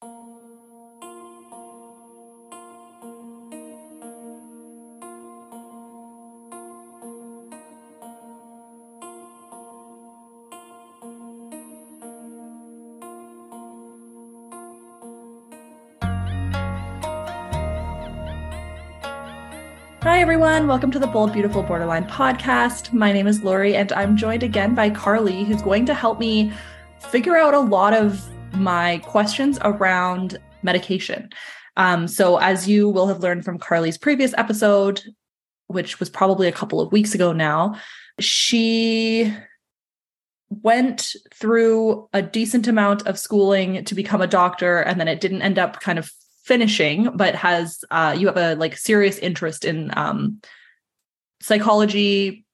Hi, everyone. Welcome to the Bold, Beautiful Borderline podcast. My name is Laurie, and I'm joined again by Carly, who's going to help me figure out a lot of my questions around medication. Um, so, as you will have learned from Carly's previous episode, which was probably a couple of weeks ago now, she went through a decent amount of schooling to become a doctor, and then it didn't end up kind of finishing, but has uh, you have a like serious interest in um, psychology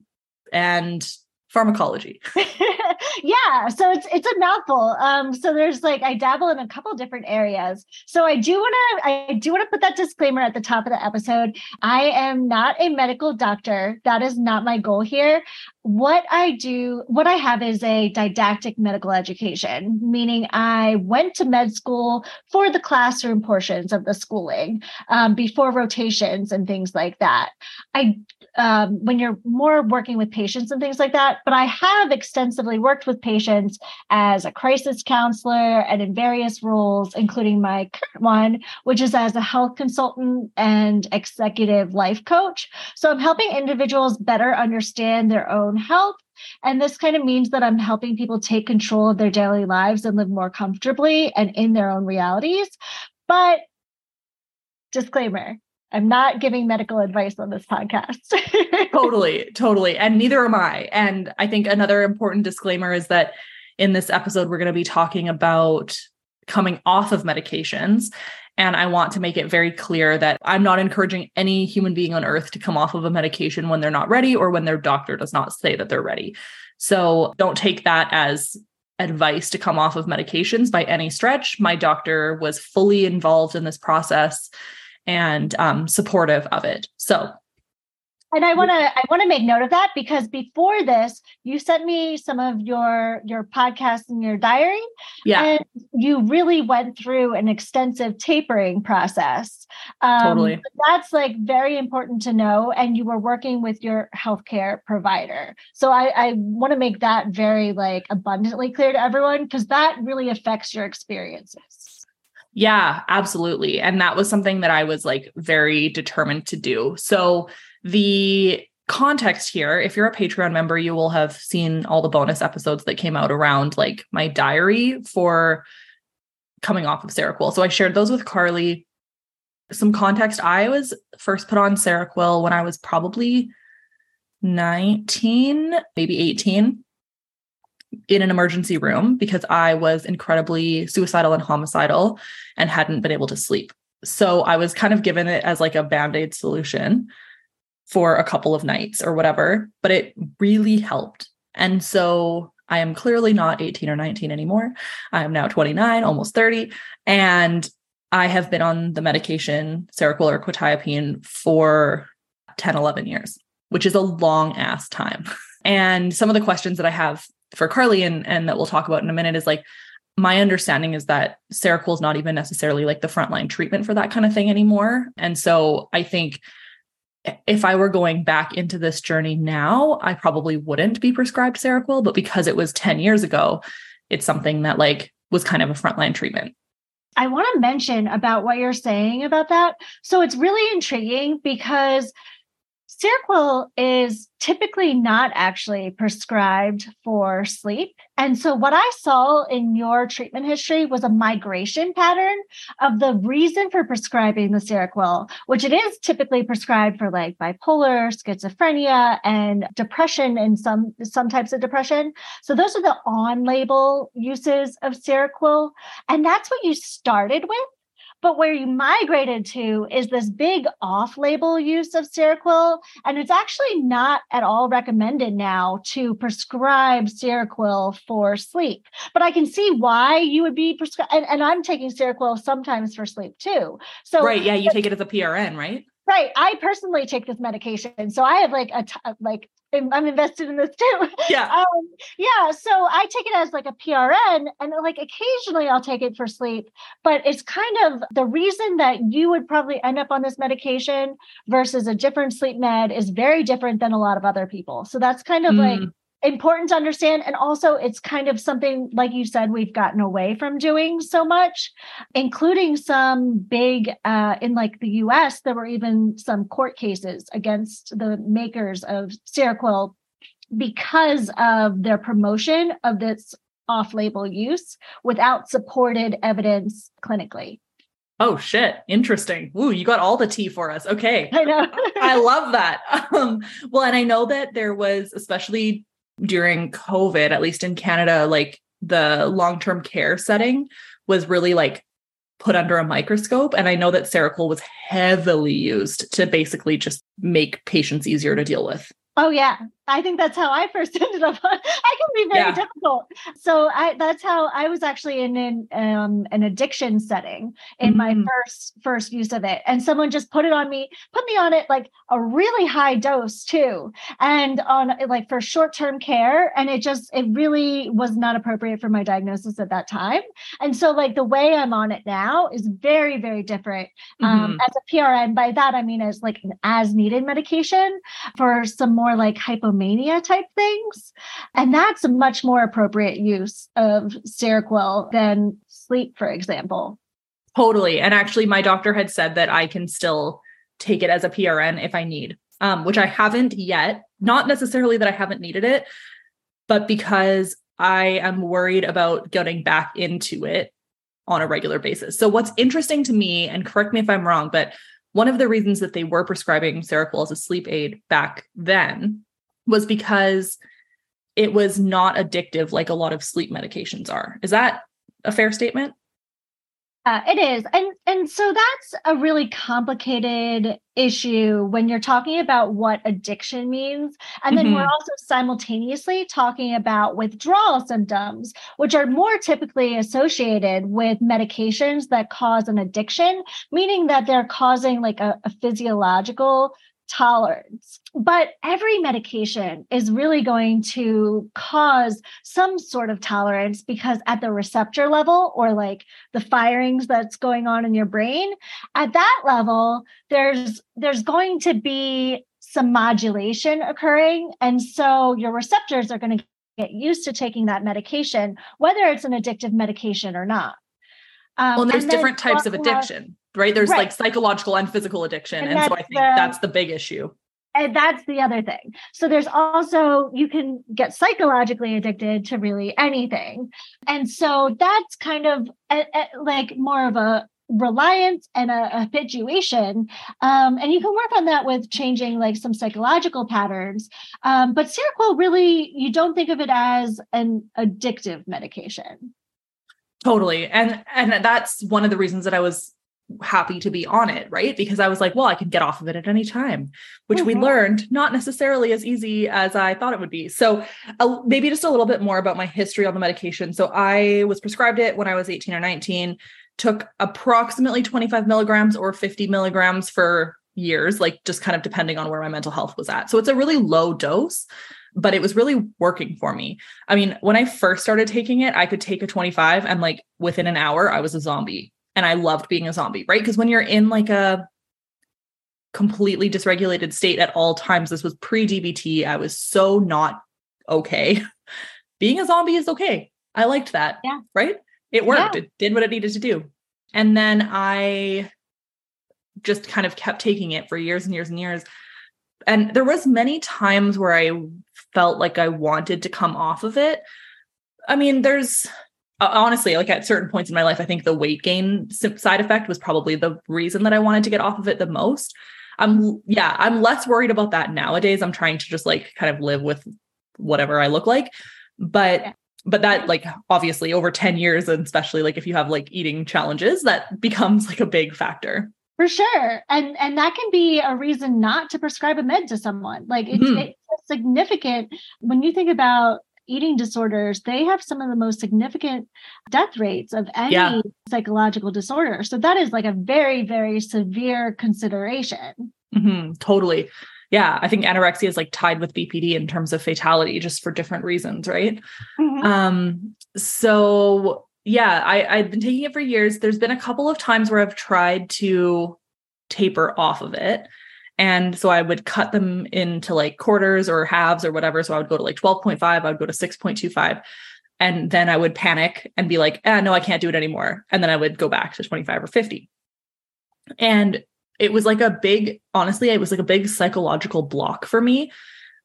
and pharmacology. yeah, so it's it's a mouthful. Um, so there's like I dabble in a couple different areas. So I do want to I do want to put that disclaimer at the top of the episode. I am not a medical doctor. That is not my goal here what I do, what I have is a didactic medical education, meaning I went to med school for the classroom portions of the schooling um, before rotations and things like that. I, um, when you're more working with patients and things like that, but I have extensively worked with patients as a crisis counselor and in various roles, including my current one, which is as a health consultant and executive life coach. So I'm helping individuals better understand their own own health. And this kind of means that I'm helping people take control of their daily lives and live more comfortably and in their own realities. But disclaimer, I'm not giving medical advice on this podcast. totally, totally. And neither am I. And I think another important disclaimer is that in this episode, we're going to be talking about coming off of medications. And I want to make it very clear that I'm not encouraging any human being on earth to come off of a medication when they're not ready or when their doctor does not say that they're ready. So don't take that as advice to come off of medications by any stretch. My doctor was fully involved in this process and um, supportive of it. So and i want to i want to make note of that because before this you sent me some of your your podcasts and your diary yeah. and you really went through an extensive tapering process. Um, totally. that's like very important to know and you were working with your healthcare provider. So i i want to make that very like abundantly clear to everyone because that really affects your experiences yeah absolutely and that was something that i was like very determined to do so the context here, if you're a Patreon member, you will have seen all the bonus episodes that came out around like my diary for coming off of Seroquel. So I shared those with Carly. Some context I was first put on Seroquel when I was probably 19, maybe 18 in an emergency room because I was incredibly suicidal and homicidal and hadn't been able to sleep. So I was kind of given it as like a band aid solution for a couple of nights or whatever, but it really helped. And so I am clearly not 18 or 19 anymore. I am now 29, almost 30. And I have been on the medication, Seroquel or quetiapine, for 10, 11 years, which is a long ass time. And some of the questions that I have for Carly and, and that we'll talk about in a minute is like, my understanding is that Seroquel is not even necessarily like the frontline treatment for that kind of thing anymore. And so I think if I were going back into this journey now, I probably wouldn't be prescribed Seroquel, but because it was 10 years ago, it's something that like was kind of a frontline treatment. I want to mention about what you're saying about that. So it's really intriguing because Seroquel is typically not actually prescribed for sleep. And so, what I saw in your treatment history was a migration pattern of the reason for prescribing the Seroquel, which it is typically prescribed for like bipolar, schizophrenia, and depression and some, some types of depression. So, those are the on label uses of Seroquel. And that's what you started with. But where you migrated to is this big off label use of Seroquel. And it's actually not at all recommended now to prescribe Seroquel for sleep. But I can see why you would be prescribed. And, and, I'm taking Seroquel sometimes for sleep too. So, right. Yeah. You take it as a PRN, right? Right. I personally take this medication. So I have like a t- like I'm invested in this too. Yeah. Um, yeah. So I take it as like a PRN and like occasionally I'll take it for sleep, but it's kind of the reason that you would probably end up on this medication versus a different sleep med is very different than a lot of other people. So that's kind of mm. like important to understand. And also, it's kind of something, like you said, we've gotten away from doing so much, including some big, uh, in like the US, there were even some court cases against the makers of Seroquel because of their promotion of this off label use without supported evidence clinically. Oh shit! Interesting. Ooh, you got all the tea for us. Okay, I know. I love that. Um, well, and I know that there was, especially during COVID, at least in Canada, like the long term care setting was really like put under a microscope. And I know that Seroquel was heavily used to basically just make patients easier to deal with. Oh yeah, I think that's how I first ended up. I can be very yeah. difficult. So I that's how I was actually in an um, an addiction setting in mm-hmm. my first first use of it, and someone just put it on me, put me on it like a really high dose too, and on like for short term care, and it just it really was not appropriate for my diagnosis at that time, and so like the way I'm on it now is very very different. Um, mm-hmm. Um, as a PRN, by that I mean as like an as needed medication for some more like hypo hypomania type things. And that's a much more appropriate use of Seroquel than sleep, for example. Totally. And actually, my doctor had said that I can still take it as a PRN if I need, um, which I haven't yet. Not necessarily that I haven't needed it, but because I am worried about getting back into it on a regular basis. So, what's interesting to me, and correct me if I'm wrong, but one of the reasons that they were prescribing Seroquel as a sleep aid back then was because it was not addictive like a lot of sleep medications are. Is that a fair statement? Uh, it is, and and so that's a really complicated issue when you're talking about what addiction means, and then mm-hmm. we're also simultaneously talking about withdrawal symptoms, which are more typically associated with medications that cause an addiction, meaning that they're causing like a, a physiological tolerance. But every medication is really going to cause some sort of tolerance because at the receptor level or like the firings that's going on in your brain, at that level, there's there's going to be some modulation occurring. And so your receptors are going to get used to taking that medication, whether it's an addictive medication or not. Um, well, there's different types of addiction right? There's right. like psychological and physical addiction. And, and so I think the, that's the big issue. And that's the other thing. So there's also, you can get psychologically addicted to really anything. And so that's kind of a, a, like more of a, reliance and a, habituation um, and you can work on that with changing like some psychological patterns um, but seroquel really you don't think of it as an addictive medication totally and and that's one of the reasons that i was happy to be on it, right? Because I was like, well, I can get off of it at any time, which mm-hmm. we learned not necessarily as easy as I thought it would be. So, uh, maybe just a little bit more about my history on the medication. So, I was prescribed it when I was 18 or 19, took approximately 25 milligrams or 50 milligrams for years, like just kind of depending on where my mental health was at. So, it's a really low dose. But it was really working for me. I mean, when I first started taking it, I could take a 25 and like within an hour, I was a zombie and I loved being a zombie, right? Because when you're in like a completely dysregulated state at all times, this was pre DBT. I was so not okay. being a zombie is okay. I liked that. Yeah. Right? It worked. Yeah. It did what it needed to do. And then I just kind of kept taking it for years and years and years. And there was many times where I felt like I wanted to come off of it. I mean, there's honestly, like at certain points in my life, I think the weight gain side effect was probably the reason that I wanted to get off of it the most. I'm, yeah, I'm less worried about that nowadays. I'm trying to just like kind of live with whatever I look like. But, yeah. but that like obviously over 10 years, and especially like if you have like eating challenges, that becomes like a big factor. For sure. And and that can be a reason not to prescribe a med to someone. Like it's, mm-hmm. it's significant when you think about eating disorders, they have some of the most significant death rates of any yeah. psychological disorder. So that is like a very, very severe consideration. Mm-hmm, totally. yeah, I think anorexia is like tied with BPD in terms of fatality, just for different reasons, right? Mhm. Um, so yeah, I, I've been taking it for years. There's been a couple of times where I've tried to taper off of it. And so I would cut them into like quarters or halves or whatever. So I would go to like 12.5, I would go to 6.25. And then I would panic and be like, ah, no, I can't do it anymore. And then I would go back to 25 or 50. And it was like a big, honestly, it was like a big psychological block for me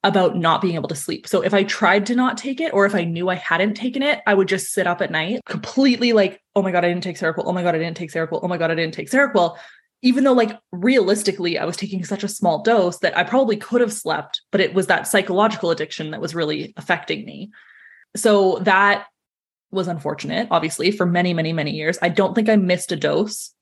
about not being able to sleep. So if I tried to not take it, or if I knew I hadn't taken it, I would just sit up at night completely like, oh my God, I didn't take Seroquel. Oh my God, I didn't take Seroquel. Oh my God, I didn't take Seroquel. Even though, like, realistically, I was taking such a small dose that I probably could have slept, but it was that psychological addiction that was really affecting me. So that was unfortunate, obviously, for many, many, many years. I don't think I missed a dose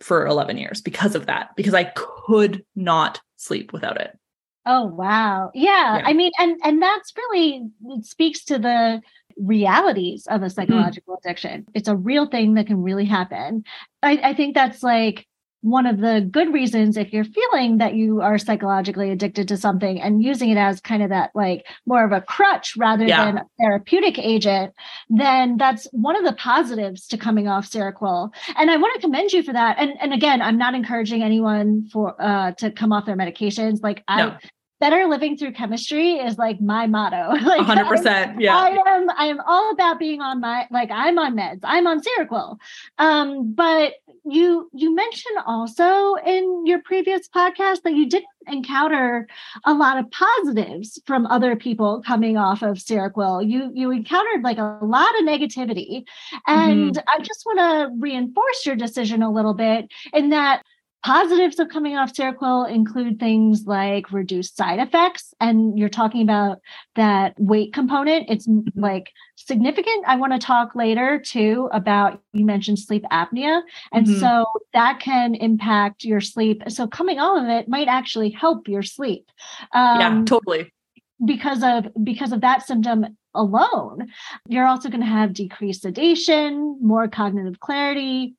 for 11 years because of that, because I could not sleep without it. Oh wow. Yeah. Yeah. I mean and and that's really it speaks to the realities of a mm-hmm. psychological addiction. It's a real thing that can really happen. I, I think that's like one of the good reasons if you're feeling that you are psychologically addicted to something and using it as kind of that like more of a crutch rather Yeah. than a therapeutic agent, then that's one of the positives to coming off Seroquel. And I want to commend you for that. And and again, I'm not encouraging anyone for uh to come off their medications. Like I No. Better living through chemistry is like my motto. like hundred percent. Yeah. I am I am all about being on my like I'm on meds. I'm on Seroquel. Um, but you you mentioned also in your previous podcast that you didn't encounter a lot of positives from other people coming off of Seroquel. You you encountered like a lot of negativity. And I just want to reinforce your decision a little bit in that Positives of coming off Seroquel include things like reduced side effects, and you're talking about that weight component. It's like significant. I want to talk later too about you mentioned sleep apnea, and Mhm. so that can impact your sleep. So coming off of it might actually help your sleep. yeah, Um, totally. because of because of that symptom alone you're also going to have decreased sedation more cognitive clarity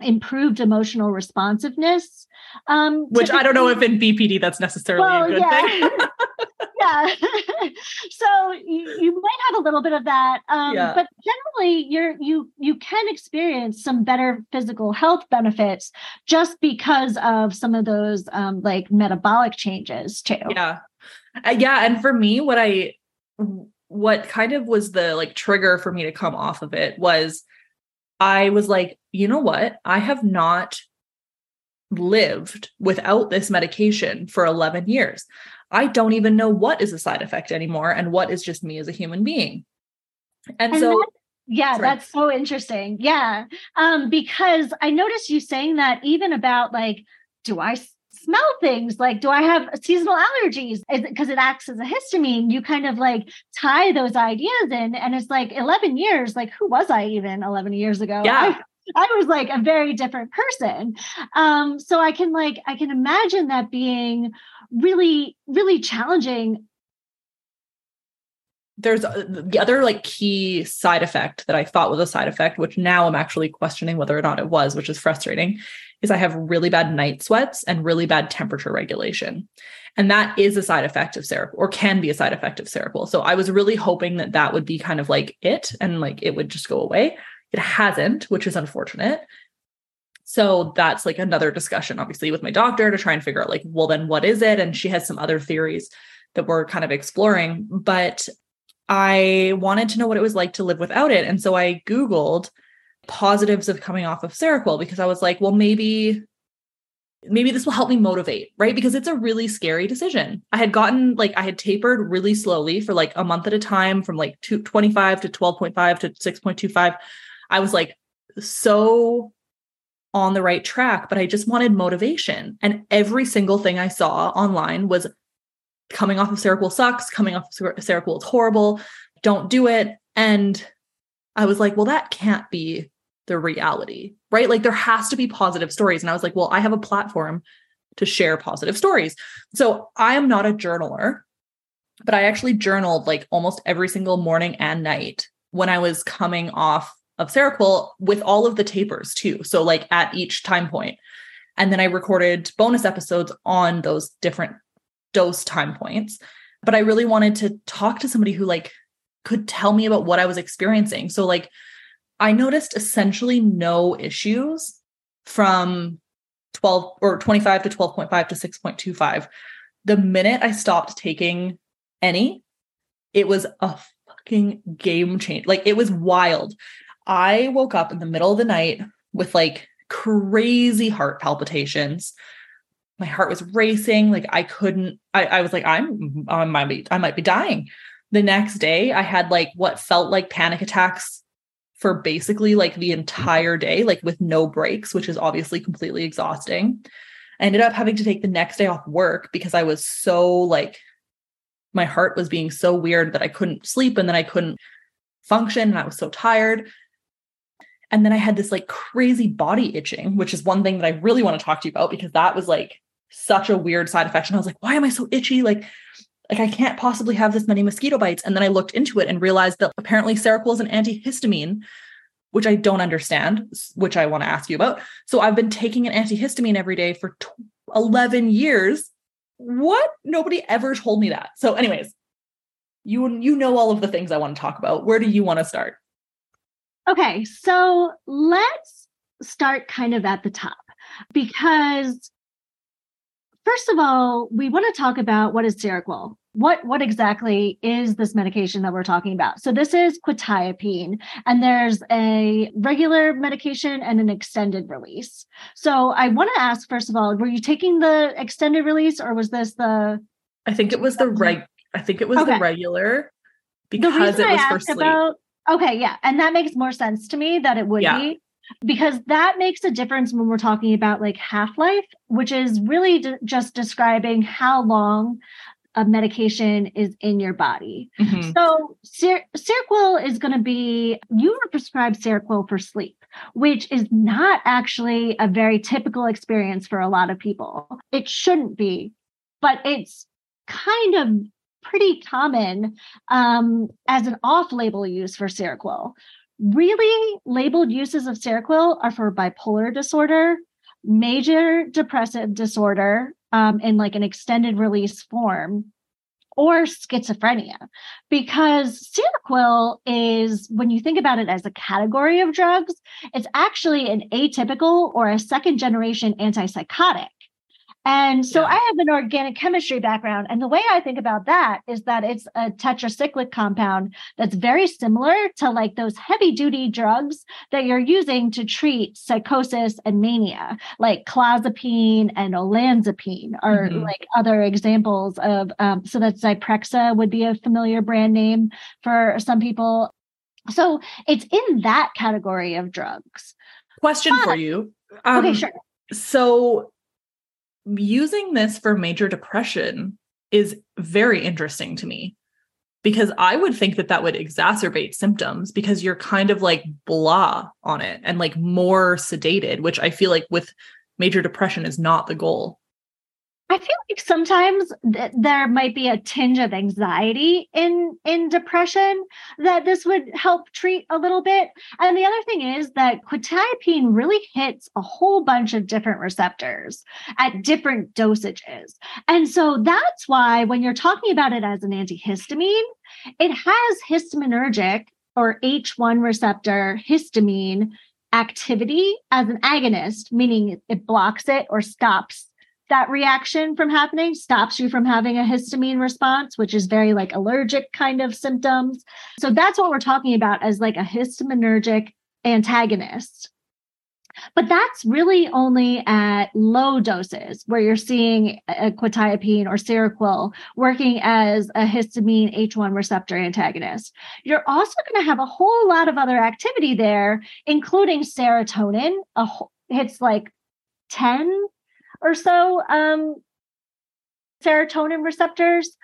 improved emotional responsiveness um Which I don't know if in BPD that's necessarily Well, a good yeah. thing. yeah so you, you might have a little bit of that um Yeah. but generally you're you you can experience some better physical health benefits just because of some of those um like metabolic changes too yeah Uh, yeah and for me what i what kind of was the like trigger for me to come off of it was i was like you know what i have not lived without this medication for 11 years i don't even know what is a side effect anymore and what is just me as a human being and, And so that- yeah, Sorry. that's so interesting. Yeah. Um, because I noticed you saying that even about like, do I smell things? Like, do I have seasonal allergies? Is it because it acts as a histamine? You kind of like tie those ideas in, and it's like 11 years. Like, who was I even 11 years ago? Yeah. I, I was like a very different person. Um, so I can like, I can imagine that being really, really challenging. there's a- the other like key side effect that I thought was a side effect, which now I'm actually questioning whether or not it was, which is frustrating, is I have really bad night sweats and really bad temperature regulation. And that is a side effect of Seroquel or can be a side effect of Seroquel. So I was really hoping that that would be kind of like it and like it would just go away. It hasn't, which is unfortunate. So that's like another discussion, obviously, with my doctor to try and figure out, like, well, then what is it? And she has some other theories that we're kind of exploring. But I wanted to know what it was like to live without it. And so I Googled positives of coming off of Seroquel because I was like, well, maybe, maybe this will help me motivate, right? Because it's a really scary decision. I had gotten like, I had tapered really slowly for like a month at a time from like two, 25 to 12.5 to 6.25. I was like so on the right track, but I just wanted motivation. And every single thing I saw online was coming off of Seroquel sucks, coming off of Ser- Seroquel is horrible, don't do it. And I was like, well, that can't be the reality, right? Like there has to be positive stories. And I was like, well, I have a platform to share positive stories. So I am not a journaler, but I actually journaled like almost every single morning and night when I was coming off of Seroquel with all of the tapers too. So like at each time point. And then I recorded bonus episodes on those different dose time points. But I really wanted to talk to somebody who like could tell me about what I was experiencing. So like I noticed essentially no issues from 12 or 25 to 12.5 to 6.25. The minute I stopped taking any, it was a fucking game change. Like it was wild. I woke up in the middle of the night with like crazy heart palpitations. My heart was racing. Like I couldn't, I, I was like, I'm, I might be, I might be dying. The next day, I had like what felt like panic attacks for basically like the entire day, like with no breaks, which is obviously completely exhausting. I ended up having to take the next day off work because I was so like, my heart was being so weird that I couldn't sleep and then I couldn't function and I was so tired. And then I had this like crazy body itching, which is one thing that I really want to talk to you about because that was like such a weird side effect. And I was like, why am I so itchy? Like, like I can't possibly have this many mosquito bites. And then I looked into it and realized that apparently Seroquel is an antihistamine, which I don't understand, which I want to ask you about. So I've been taking an antihistamine every day for 11 years. What? Nobody ever told me that. So, anyways, you you know all of the things I want to talk about. Where do you want to start? Okay, so let's start kind of at the top because first of all, we want to talk about what is Seroquel. What what exactly is this medication that we're talking about? So this is quetiapine, and there's a regular medication and an extended release. So I want to ask first of all, were you taking the extended release, or was this the? I think it was the right I think it was okay. the regular because it was for sleep. About, Okay, yeah. And that makes more sense to me that it would yeah. be because that makes a difference when we're talking about like half life, which is really just describing how long a medication is in your body. Mm-hmm. So, Ser- Seroquel is going to be, you were prescribed Seroquel for sleep, which is not actually a very typical experience for a lot of people. It shouldn't be, but it's kind of pretty common um, as an off-label use for Seroquel. Really labeled uses of Seroquel are for bipolar disorder, major depressive disorder um, in like an extended release form, or schizophrenia. Because Seroquel is when you think about it as a category of drugs it's actually an atypical or a second generation antipsychotic and so yeah. I have an organic chemistry background. And the way I think about that is that it's a tetracyclic compound that's very similar to like those heavy duty drugs that you're using to treat psychosis and mania, like clozapine and olanzapine are mm-hmm. like other examples of, um, so that Zyprexa would be a familiar brand name for some people. So it's in that category of drugs. Question but, for you. Um, okay, sure. So using this for major depression is very interesting to me because I would think that that would exacerbate symptoms because you're kind of like blah on it and like more sedated, which I feel like with major depression is not the goal. I feel like sometimes th- there might be a tinge of anxiety in in depression that this would help treat a little bit. And the other thing is that quetiapine really hits a whole bunch of different receptors at different dosages. And so that's why when you're talking about it as an antihistamine, it has histaminergic or H1 receptor histamine activity as an agonist, meaning it blocks it or stops that reaction from happening stops you from having a histamine response which is very like allergic kind of symptoms so that's what we're talking about as like a histaminergic antagonist but that's really only at low doses where you're seeing a quetiapine or Seroquel working as a histamine H1 receptor antagonist. You're also going to have a whole lot of other activity there, including serotonin. A, it's like 10 or so um, serotonin receptors.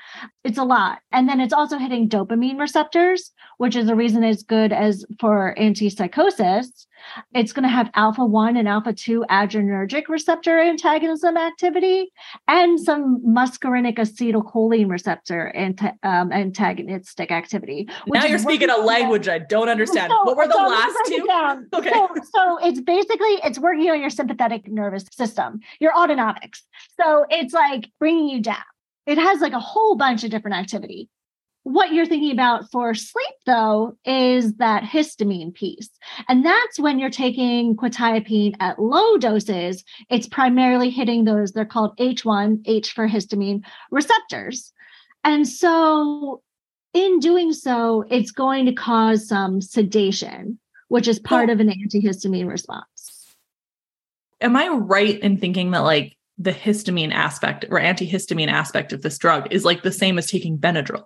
It's a lot. And then it's also hitting dopamine receptors, which is a reason it's good as for antipsychosis. It's going to have alpha 1 and alpha 2 adrenergic receptor antagonism activity and some muscarinic acetylcholine receptor anti- um, antagonistic activity. Now you're speaking a language I don't understand. So, what were the so last two? Okay. So, so it's basically it's working on your sympathetic nervous system, your autonomics. So it's like bringing you down. it has like a whole bunch of different activity. What you're thinking about for sleep, though, is that histamine piece. And that's when you're taking quetiapine at low doses, it's primarily hitting those, they're called H1, H for histamine receptors. And so, in doing so, it's going to cause some sedation, which is part of an antihistamine response. Am I right in thinking that, like, the histamine aspect or antihistamine aspect of this drug is like the same as taking Benadryl.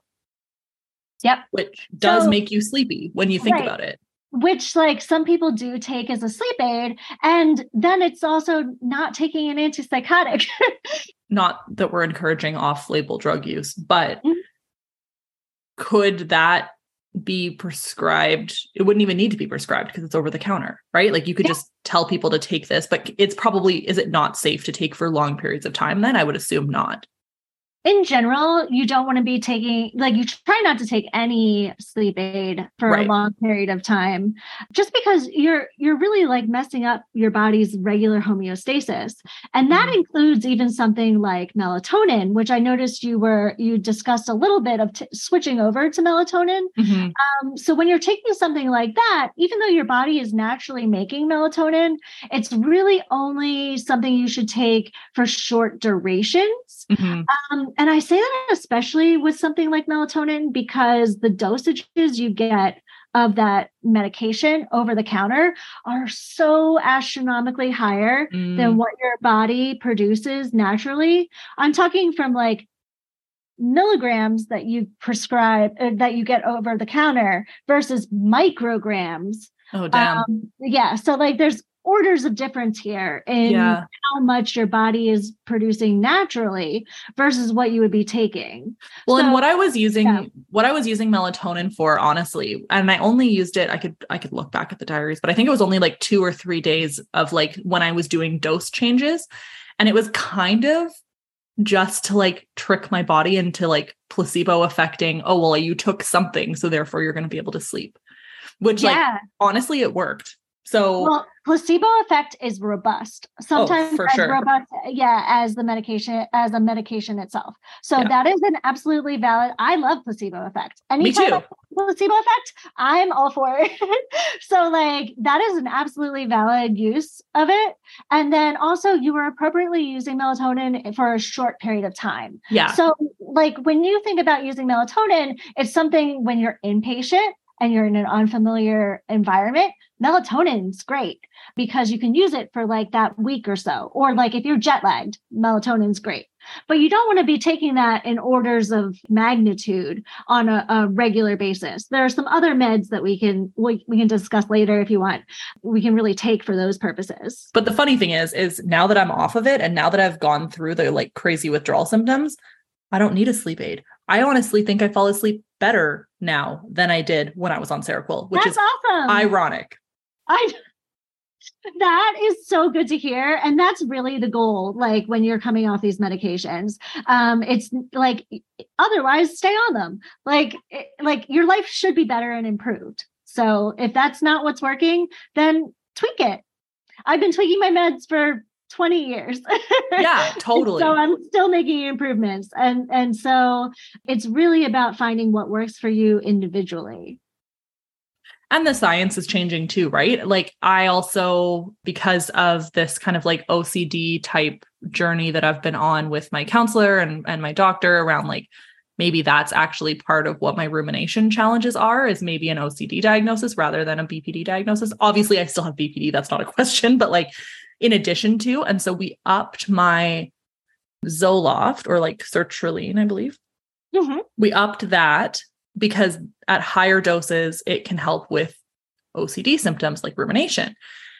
Yep. Which does so, make you sleepy when you think right. about it. Which, like, some people do take as a sleep aid. And then it's also not taking an antipsychotic. not that we're encouraging off label drug use, but mm-hmm. could that be prescribed it wouldn't even need to be prescribed because it's over the counter right like you could yeah. just tell people to take this but it's probably is it not safe to take for long periods of time then i would assume not in general, you don't want to be taking like you try not to take any sleep aid for right. a long period of time just because you're you're really like messing up your body's regular homeostasis. And that mm-hmm. includes even something like melatonin, which I noticed you were you discussed a little bit of t- switching over to melatonin. Mm-hmm. Um, so when you're taking something like that, even though your body is naturally making melatonin, it's really only something you should take for short durations. Mm-hmm. Um, and I say that especially with something like melatonin because the dosages you get of that medication over the counter are so astronomically higher mm. than what your body produces naturally. I'm talking from like milligrams that you prescribe uh, that you get over the counter versus micrograms. Oh damn. Um, yeah, so like there's orders of difference here in yeah. how much your body is producing naturally versus what you would be taking. Well, so, and what I was using, yeah. what I was using melatonin for, honestly, and I only used it, I could I could look back at the diaries, but I think it was only like two or three days of like when I was doing dose changes. And it was kind of just to like trick my body into like placebo affecting, oh, well, you took something, so therefore you're going to be able to sleep. Which yeah. like honestly it worked. So well, placebo effect is robust. Oh, Sometimes oh, for sure. robust, yeah, as the medication as a medication itself. So yeah. that is an absolutely valid. I love placebo effect. Anytime Me too. placebo effect, I'm all for it. so like that is an absolutely valid use of it. And then also you were appropriately using melatonin for a short period of time. Yeah. So like when you think about using melatonin, it's something when you're inpatient and you're in an unfamiliar environment, melatonin's great because you can use it for like that week or so. Or like if you're jet lagged, melatonin's great. But you don't want to be taking that in orders of magnitude on a, a regular basis. There are some other meds that we can we, we can discuss later if you want. We can really take for those purposes. But the funny thing is, is now that I'm off of it and now that I've gone through the like crazy withdrawal symptoms, I don't need a sleep aid. I honestly think I fall asleep better now than I did when I was on Seroquel, which That's is awesome. ironic. I that is so good to hear and that's really the goal like when you're coming off these medications um it's like otherwise stay on them like it, like your life should be better and improved so if that's not what's working then tweak it i've been tweaking my meds for 20 years. Yeah, totally. so I'm still making improvements. And and so it's really about finding what works for you individually. And the science is changing too, right? Like I also because of this kind of like OCD type journey that I've been on with my counselor and and my doctor around like maybe that's actually part of what my rumination challenges are is maybe an OCD diagnosis rather than a BPD diagnosis. Obviously I still have BPD, that's not a question, but like in addition to. And so we upped my Zoloft or like sertraline, I believe. Mm-hmm. We upped that because at higher doses, it can help with OCD symptoms like rumination.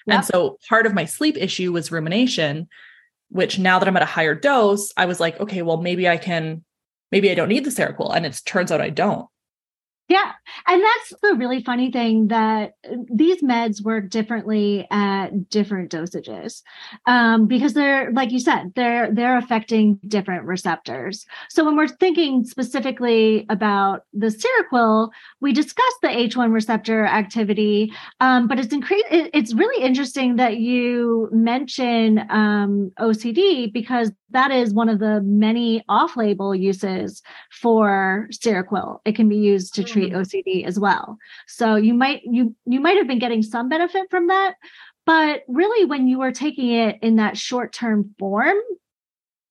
Yep. And so part of my sleep issue was rumination, which now that I'm at a higher dose, I was like, okay, well, maybe I can, maybe I don't need the Seroquel. And it turns out I don't. Yeah. And that's the really funny thing that uh, these meds work differently at different dosages. Um, because they're, like you said, they're they're affecting different receptors. So when we're thinking specifically about the Seroquel, we discussed the H1 receptor activity, um, but it's increased it's really interesting that you mention um, OCD because that is one of the many off-label uses for Seroquel. It can be used to treat Mm. OCD as well. So you might you you might have been getting some benefit from that, but really when you are taking it in that short-term form,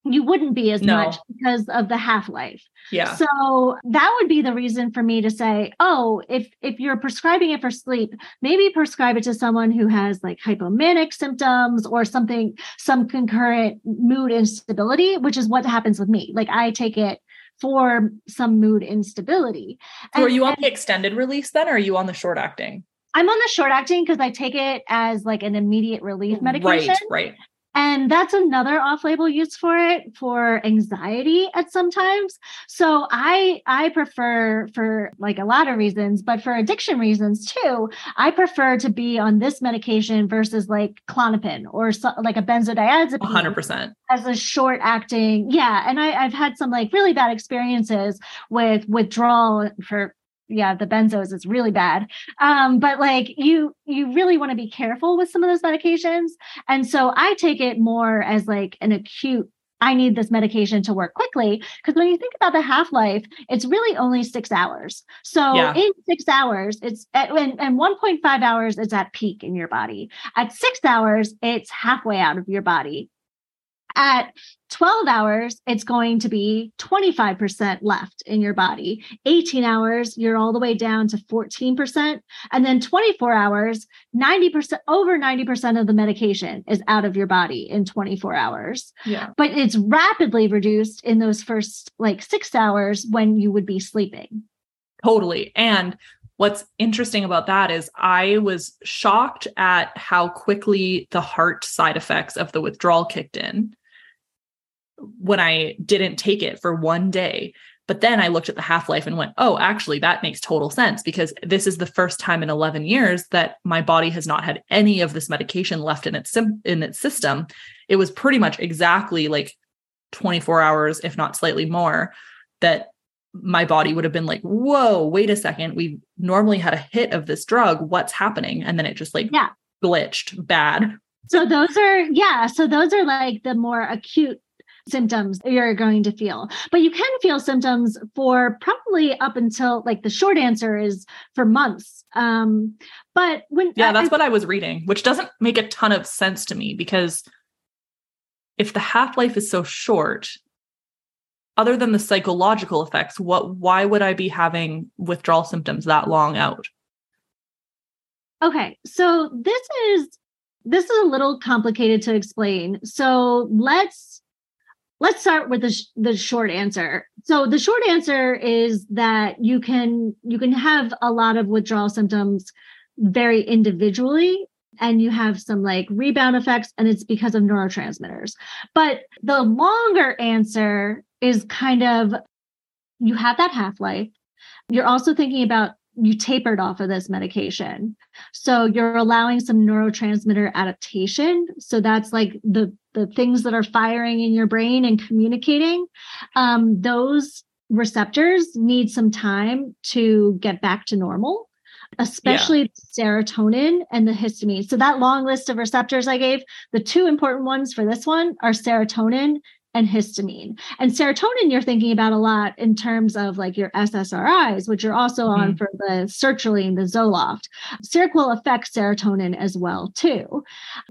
you wouldn't be as No. much because of the half-life. Yeah. So that would be the reason for me to say, oh, if if you're prescribing it for sleep, maybe prescribe it to someone who has like hypomanic symptoms or something, some concurrent mood instability, which is what happens with me. Like I take it for some mood instability. So are you on and the extended release then, or are you on the short acting? I'm on the short acting because I take it as like an immediate relief medication. Right, right. And that's another off-label use for it for anxiety at sometimes. So I I prefer for like a lot of reasons, but for addiction reasons too, I prefer to be on this medication versus like Klonopin or so, like a benzodiazepine hundred percent. as a short acting. Yeah. And I, I've had some like really bad experiences with withdrawal for yeah, the benzos is really bad. Um, but like you you really want to be careful with some of those medications. And so I take it more as like an acute I need this medication to work quickly. Because when you think about the half life, it's really only six hours. So Yeah. in six hours, it's at, and, and 1.5 hours is at peak in your body. At six hours, it's halfway out of your body. At 12 hours, it's going to be 25% left in your body. 18 hours, you're all the way down to 14%. And then 24 hours, 90%, over 90% of the medication is out of your body in 24 hours. Yeah. But it's rapidly reduced in those first like six hours when you would be sleeping. Totally. And what's interesting about that is I was shocked at how quickly the heart side effects of the withdrawal kicked in when I didn't take it for one day. But then I looked at the half life and went, oh, actually, that makes total sense because this is the first time in 11 years that my body has not had any of this medication left in its in its system. It was pretty much exactly like 24 hours, if not slightly more, that my body would have been like, whoa, wait a second. We normally had a hit of this drug. What's happening? And then it just like Yeah. glitched bad. So those are, yeah. So those are like the more acute symptoms you're going to feel. But you can feel symptoms for probably up until like the short answer is for months. Um, but when Yeah, I- that's I- what I was reading, which doesn't make a ton of sense to me because if the half-life is so short, other than the psychological effects, what why would I be having withdrawal symptoms that long out? Okay, so this is this is a little complicated to explain. So let's let's start with the sh- the short answer. So the short answer is that you can you can have a lot of withdrawal symptoms very individually and you have some like rebound effects and it's because of neurotransmitters. But the longer answer is kind of you have that half-life. You're also thinking about you tapered off of this medication. So you're allowing some neurotransmitter adaptation. So that's like the the things that are firing in your brain and communicating. Um, those receptors need some time to get back to normal, especially serotonin and the histamine. So that long list of receptors I gave, the two important ones for this one are serotonin and histamine. And serotonin, you're thinking about a lot in terms of like your SSRIs, which you're also on for the sertraline, the Zoloft. Seroquel affects serotonin as well too.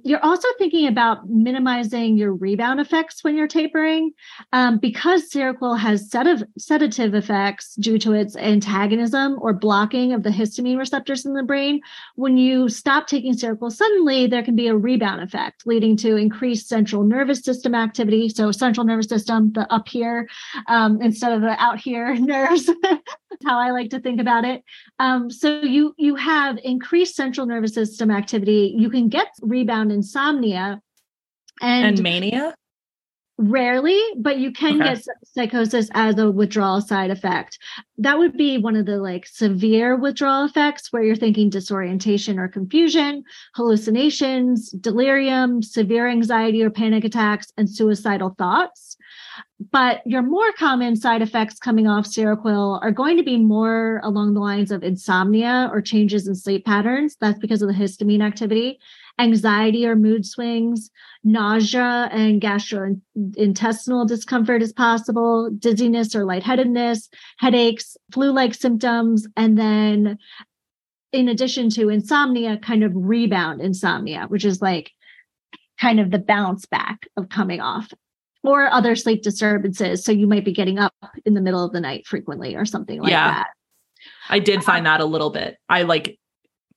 You're also thinking about minimizing your rebound effects when you're tapering, um, because Seroquel has sedative, sedative effects due to its antagonism or blocking of the histamine receptors in the brain. When you stop taking Seroquel suddenly, there can be a rebound effect, leading to increased central nervous system activity. So central nervous system, the up here um, instead of the out here nerves. That's how I like to think about it. Um, so you you have increased central nervous system activity. You can get rebound insomnia, and, And mania? Rarely, but you can Okay. get psychosis as a withdrawal side effect. That would be one of the like severe withdrawal effects where you're thinking disorientation or confusion, hallucinations, delirium, severe anxiety or panic attacks, and suicidal thoughts. But your more common side effects coming off Seroquel are going to be more along the lines of insomnia or changes in sleep patterns. That's because of the histamine activity anxiety or mood swings, nausea and gastrointestinal discomfort is possible, dizziness or lightheadedness, headaches, flu like symptoms, and then in addition to insomnia, kind of rebound insomnia, which is like kind of the bounce back of coming off or other sleep disturbances. So you might be getting up in the middle of the night frequently or something like yeah. that. I did uh, find that a little bit. I like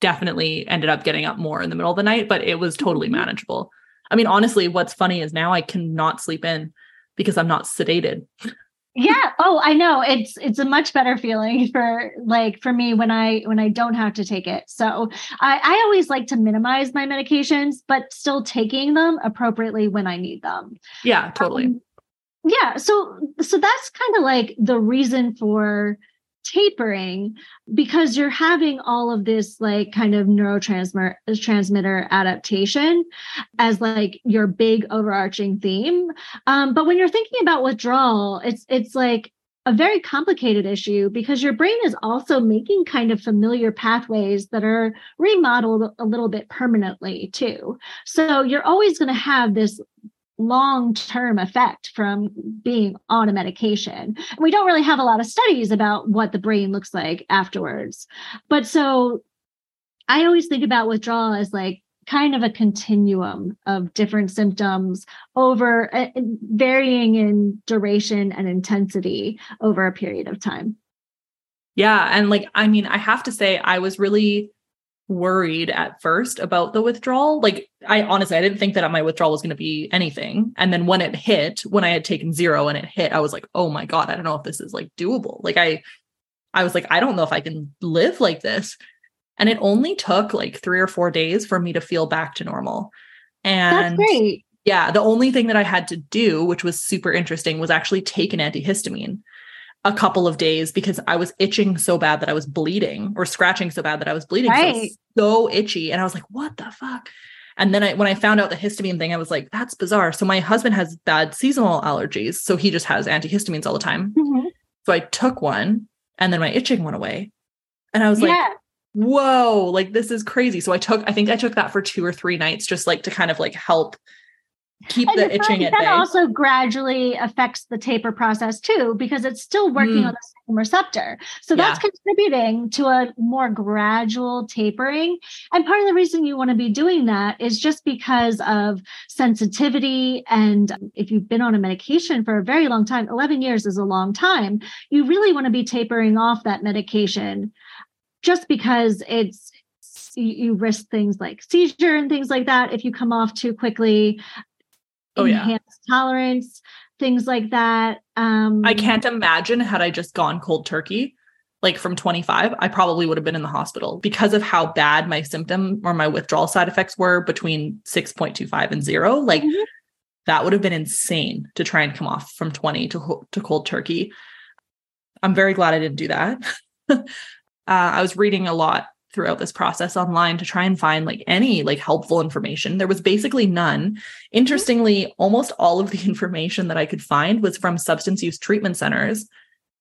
definitely ended up getting up more in the middle of the night, but it was totally mm-hmm. manageable. I mean, honestly, what's funny is now I cannot sleep in because I'm not sedated. yeah oh i know it's it's a much better feeling for like for me when i when i don't have to take it so i i always like to minimize my medications but still taking them appropriately when i need them yeah totally um, yeah so so that's kind of like the reason for tapering because you're having all of this like kind of neurotransmitter transmitter adaptation as like your big overarching theme. Um, but when you're thinking about withdrawal it's it's like a very complicated issue because your brain is also making kind of familiar pathways that are remodeled a little bit permanently too. So you're always going to have this long term effect from being on a medication. We don't really have a lot of studies about what the brain looks like afterwards. But so I always think about withdrawal as like kind of a continuum of different symptoms over uh, varying in duration and intensity over a period of time. Yeah. And like, I mean, I have to say, I was really worried at first about the withdrawal. Like I honestly I didn't think that my withdrawal was going to be anything. And then when it hit, when I had taken zero and it hit, I was like, "Oh my god, I don't know if this is like doable." Like I I was like, "I don't know if I can live like this." And it only took like 3 or 4 days for me to feel back to normal. And That's great. Yeah, the only thing that I had to do, which was super interesting, was actually take an antihistamine a couple of days because I was itching so bad that I was bleeding or scratching so bad that I was bleeding. Right. So, so itchy. And I was like, what the fuck? And then I, when I found out the histamine thing, I was like, that's bizarre. So my husband has bad seasonal allergies. So he just has antihistamines all the time. Mm-hmm. So I took one and then my itching went away. And I was yeah. like, whoa, like this is crazy. So I took, I think I took that for two or three nights just like to kind of like help keep and the itching at that bay. also gradually affects the taper process too because it's still working mm. on the same receptor so yeah. that's contributing to a more gradual tapering and part of the reason you want to be doing that is just because of sensitivity and if you've been on a medication for a very long time 11 years is a long time you really want to be tapering off that medication just because it's you, risk things like seizure and things like that if you come off too quickly oh, yeah. tolerance, things like that. Um, I can't imagine had I just gone cold turkey, like from 25, I probably would have been in the hospital because of how bad my symptom or my withdrawal side effects were between 6.25 and zero. Like mm-hmm. that would have been insane to try and come off from 20 to, to cold turkey. I'm very glad I didn't do that. uh, I was reading a lot throughout this process online to try and find like any like helpful information. There was basically none. Interestingly, almost all of the information that I could find was from substance use treatment centers.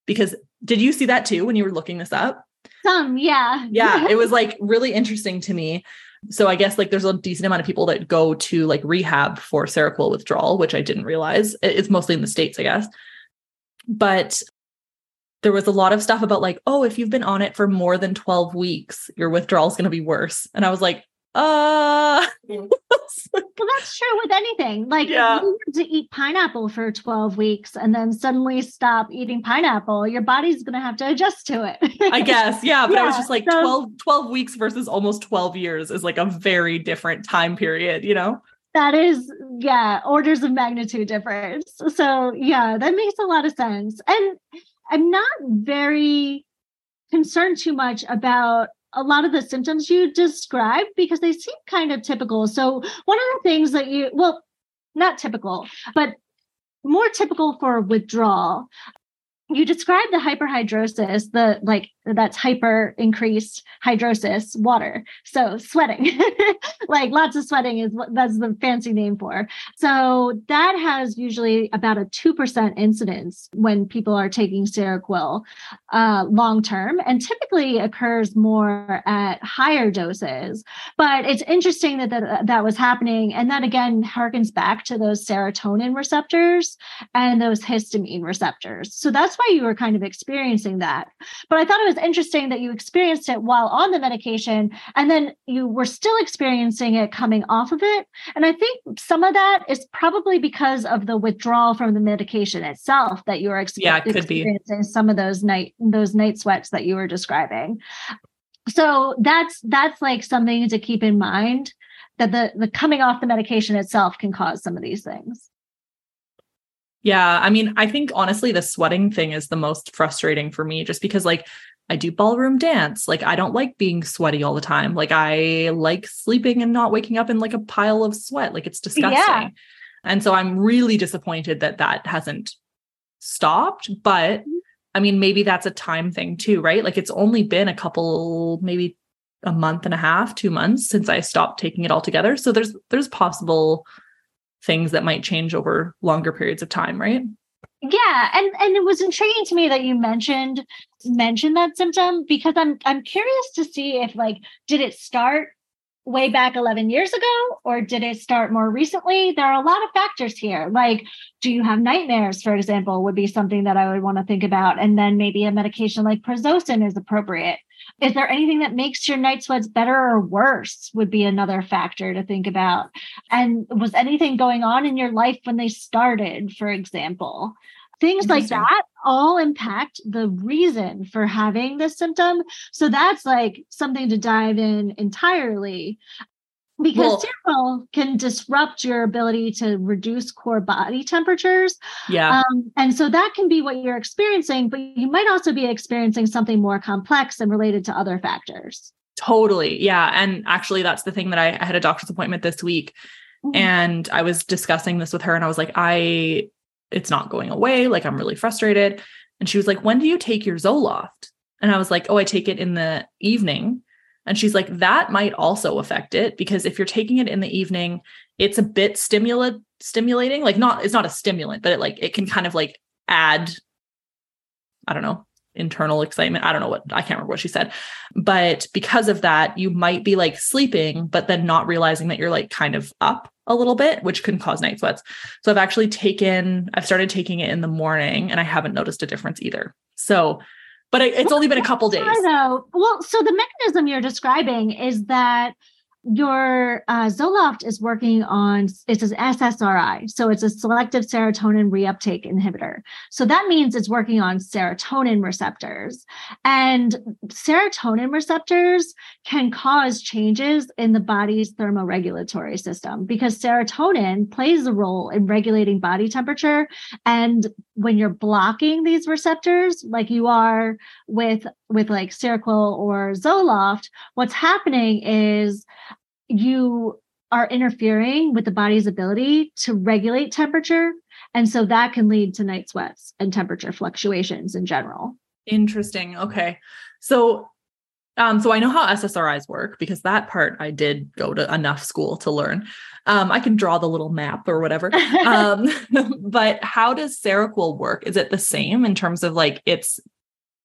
Because did you see that too when you were looking this up? Some, yeah. yeah, it was like really interesting to me. So I guess like there's a decent amount of people that go to like rehab for Seroquel withdrawal, which I didn't realize. It's mostly in the States, I guess. But there was a lot of stuff about like, oh, if you've been on it for more than 12 weeks, your withdrawal is going to be worse. And I was like, uh. Well that's true with anything. Like yeah. you need to eat pineapple for 12 weeks and then suddenly stop eating pineapple. Your body's going to have to adjust to it. I guess. Yeah but yeah, i was just like so, 12 12 weeks versus almost 12 years is like a very different time period you know? That is yeah orders of magnitude difference. So yeah that makes a lot of sense. And I'm not very concerned too much about a lot of the symptoms you described because they seem kind of typical. So, one of the things that you, well, not typical, but more typical for withdrawal, you described the hyperhidrosis, the like that's hyper increased hydrosis water. So sweating, like lots of sweating is that's the fancy name for. So that has usually about a 2% incidence when people are taking Seroquel uh, long term and typically occurs more at higher doses. But it's interesting that that, that was happening. And that again harkens back to those serotonin receptors and those histamine receptors. So that's why you were kind of experiencing that. But I thought it was interesting that you experienced it while on the medication and then you were still experiencing it coming off of it. And I think some of that is probably because of the withdrawal from the medication itself that you were yeah, could experiencing be. some of those night those night sweats that you were describing. So that's that's like something to keep in mind that the the coming off the medication itself can cause some of these things. Yeah, I mean, I think honestly the sweating thing is the most frustrating for me just because like I do ballroom dance. Like I don't like being sweaty all the time. Like I like sleeping and not waking up in like a pile of sweat. Like it's disgusting. Yeah. And so I'm really disappointed that that hasn't stopped, but mm-hmm. I mean maybe that's a time thing too, right? Like it's only been a couple maybe a month and a half, 2 months since I stopped taking it altogether. So there's there's possible things that might change over longer periods of time, right? Yeah, and and it was intriguing to me that you mentioned mentioned that symptom because I'm I'm curious to see if like did it start way back 11 years ago or did it start more recently? There are a lot of factors here like do you have nightmares for example would be something that i would want to think about and then maybe a medication like prazosin is appropriate is there anything that makes your night sweats better or worse would be another factor to think about. And was anything going on in your life when they started for example? Things like that all impact the reason for having this symptom. So that's like something to dive in entirely because well, can disrupt your ability to reduce core body temperatures. Yeah. Um, and so that can be what you're experiencing, but you might also be experiencing something more complex and related to other factors. Totally. Yeah. And actually, that's the thing that I, I had a doctor's appointment this week. Mm-hmm. And I was discussing this with her, and I was like, I it's not going away. Like I'm really frustrated. And she was like, When do you take your Zoloft? And I was like, Oh, I take it in the evening. And she's like, That might also affect it because if you're taking it in the evening, it's a bit stimulant stimulating. Like not, it's not a stimulant, but it like it can kind of like add, I don't know, internal excitement. I don't know what I can't remember what she said. But because of that, you might be like sleeping, but then not realizing that you're like kind of up a little bit, which can cause night sweats. So I've actually taken, I've started taking it in the morning and I haven't noticed a difference either. So, but it's well, only been a couple days. I know. Well, so the mechanism you're describing is that your uh, Zoloft is working on it's an SSRI, so it's a selective serotonin reuptake inhibitor. So that means it's working on serotonin receptors, and serotonin receptors can cause changes in the body's thermoregulatory system because serotonin plays a role in regulating body temperature. And when you're blocking these receptors, like you are with with like Seroquel or Zoloft, what's happening is you are interfering with the body's ability to regulate temperature. And so that can lead to night sweats and temperature fluctuations in general. Interesting. Okay. So um, so I know how SSRIs work because that part I did go to enough school to learn. Um, I can draw the little map or whatever. Um, but how does Seroquel work? Is it the same in terms of like it's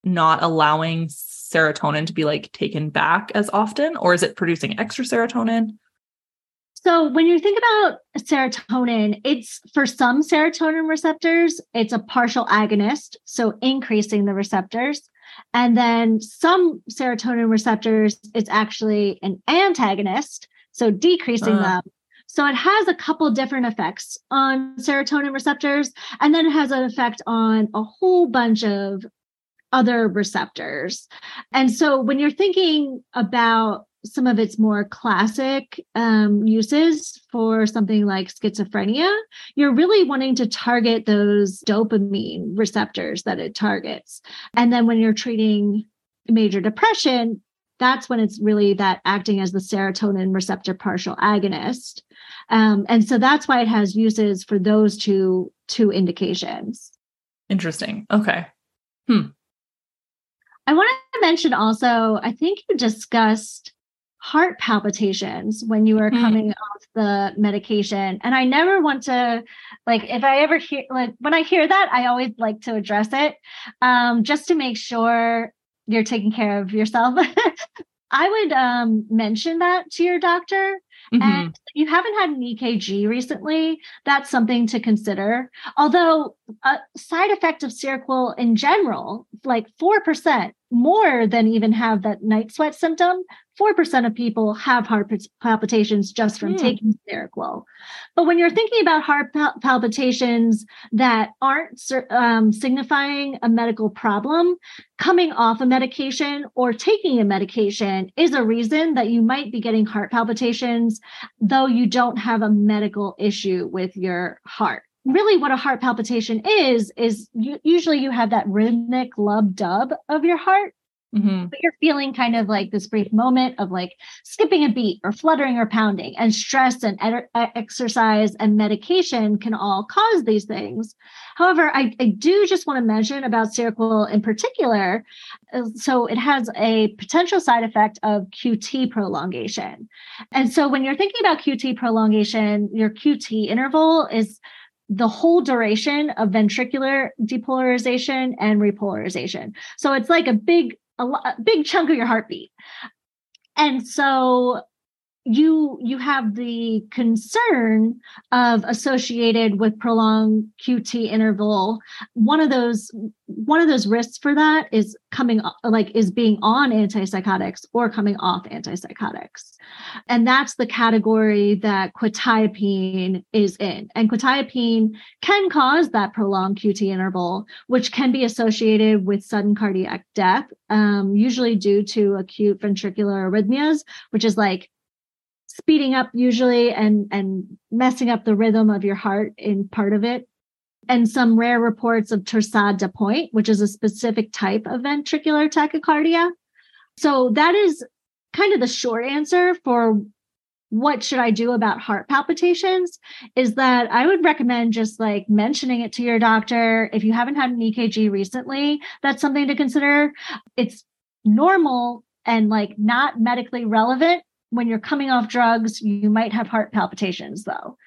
not allowing serotonin to be like taken back as often or is it producing extra serotonin so when you think about serotonin it's for some serotonin receptors it's a partial agonist so increasing the receptors and then some serotonin receptors it's actually an antagonist so decreasing uh. them so it has a couple different effects on serotonin receptors, and then it has an effect on a whole bunch of other receptors. And so when you're thinking about some of its more classic um, uses for something like schizophrenia, you're really wanting to target those dopamine receptors that it targets. And then when you're treating major depression, that's when it's really that acting as the serotonin receptor partial agonist. Um, and so that's why it has uses for those two two indications. Interesting. Okay. Hmm. I want to mention also, I think you discussed heart palpitations when you were mm-hmm. coming off the medication. And I never want to, like, if I ever hear, like, when I hear that, I always like to address it um, just to make sure you're taking care of yourself. I would um, mention that to your doctor Mm-hmm. And you haven't had an EKG recently, that's something to consider. Although a side effect of Seroquel in general, like 4% more than even have that night sweat symptom, 4% of people have heart palpitations just from mm. taking Seroquel. But when you're thinking about heart pal- palpitations that aren't um, signifying a medical problem, coming off a medication or taking a medication is a reason that you might be getting heart palpitations, though you don't have a medical issue with your heart really what a heart palpitation is is you, usually you have that rhythmic lub dub of your heart Mm-hmm. But you're feeling kind of like this brief moment of like skipping a beat or fluttering or pounding, and stress and ed- exercise and medication can all cause these things. However, I, I do just want to mention about Seroquel in particular. Uh, so it has a potential side effect of QT prolongation. And so when you're thinking about QT prolongation, your QT interval is the whole duration of ventricular depolarization and repolarization. So it's like a big a, a big chunk of your heartbeat. And so you you have the concern of associated with prolonged qt interval. One of those one of those risks for that is coming like is being on antipsychotics or coming off antipsychotics. And that's the category that quetiapine is in. And quetiapine can cause that prolonged qt interval which can be associated with sudden cardiac death um, usually due to acute ventricular arrhythmias which is like speeding up usually and and messing up the rhythm of your heart in part of it. And some rare reports of torsade de pointes which is a specific type of ventricular tachycardia. So that is kind of the short answer for what should i do about heart palpitations is that i would recommend just like mentioning it to your doctor. If you haven't had an ekg recently that's something to consider. It's normal and like not medically relevant when you're coming off drugs, you might have heart palpitations though.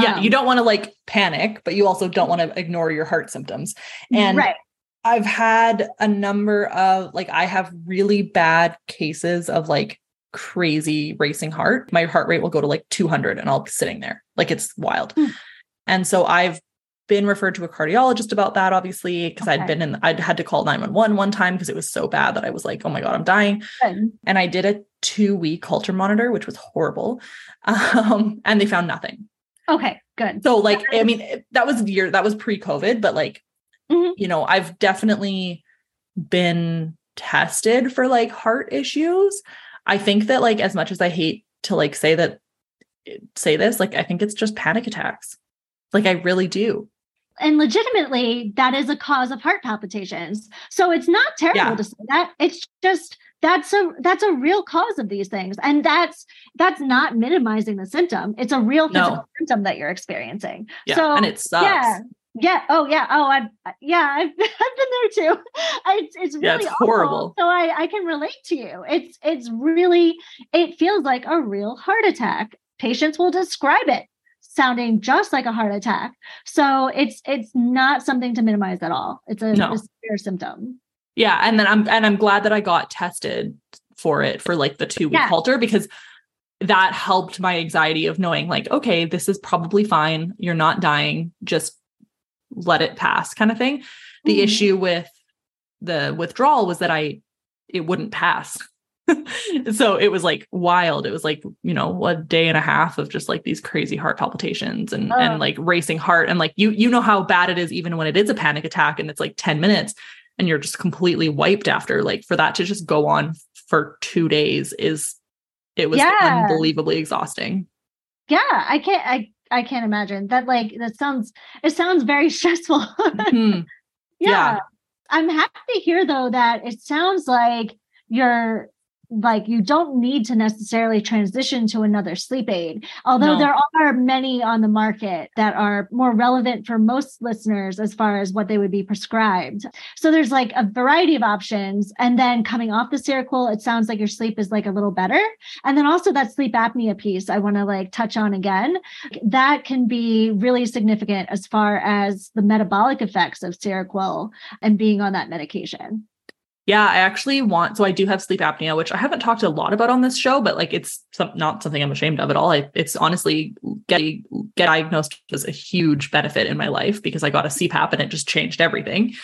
Yeah, um, you don't want to like panic, but you also don't want to ignore your heart symptoms. And right. I've had a number of like I have really bad cases of like crazy racing heart. My heart rate will go to like 200 and I'll be sitting there. Like it's wild. Mm. And so I've been referred to a cardiologist about that, obviously, because okay. I'd been in, I'd had to call 911 one time because it was so bad that I was like, oh my God, I'm dying. Good. And I did a two week Holter monitor, which was horrible. Um, and they found nothing. Okay, good. So, like, I mean, that was year, that was pre COVID, but like, mm-hmm. you know, I've definitely been tested for like heart issues. I think that, like, as much as I hate to like say that, say this, like, I think it's just panic attacks. Like, I really do and legitimately that is a cause of heart palpitations so it's not terrible yeah. to say that it's just that's a that's a real cause of these things. And that's that's not minimizing the symptom. It's a real physical no. symptom that you're experiencing. Yeah, so and it sucks. Yeah. Yeah oh yeah. Oh i've yeah i've, I've been there too. It's, it's really yeah, it's horrible. so i i can relate to you. It's it's really it feels like a real heart attack. Patients will describe it sounding just like a heart attack. So it's it's not something to minimize at all. It's a, no. a severe symptom. Yeah, and then I'm and I'm glad that I got tested for it for like the two week yeah. Holter because that helped my anxiety of knowing like okay this is probably fine you're not dying just let it pass kind of thing the mm-hmm. issue with the withdrawal was that i it wouldn't pass so it was like wild. It was like, you know, a day and a half of just like these crazy heart palpitations and, oh. and like racing heart. And like, you, you know how bad it is, even when it is a panic attack and it's like 10 minutes and you're just completely wiped after like for that to just go on for two days is, it was yeah. unbelievably exhausting. Yeah. I can't, I, I can't imagine that. Like, that sounds, it sounds very stressful. mm-hmm. yeah. yeah. I'm happy to hear though that it sounds like you're like you don't need to necessarily transition to another sleep aid although no. there are many on the market that are more relevant for most listeners as far as what they would be prescribed. So there's like a variety of options and then coming off the seroquel it sounds like your sleep is like a little better. And then also that sleep apnea piece i want to like touch on again. That can be really significant as far as the metabolic effects of seroquel and being on that medication yeah, I actually want. So I do have sleep apnea, which I haven't talked a lot about on this show, but like it's some, not something I'm ashamed of at all. I, it's honestly getting get diagnosed was a huge benefit in my life because I got a CPAP and it just changed everything.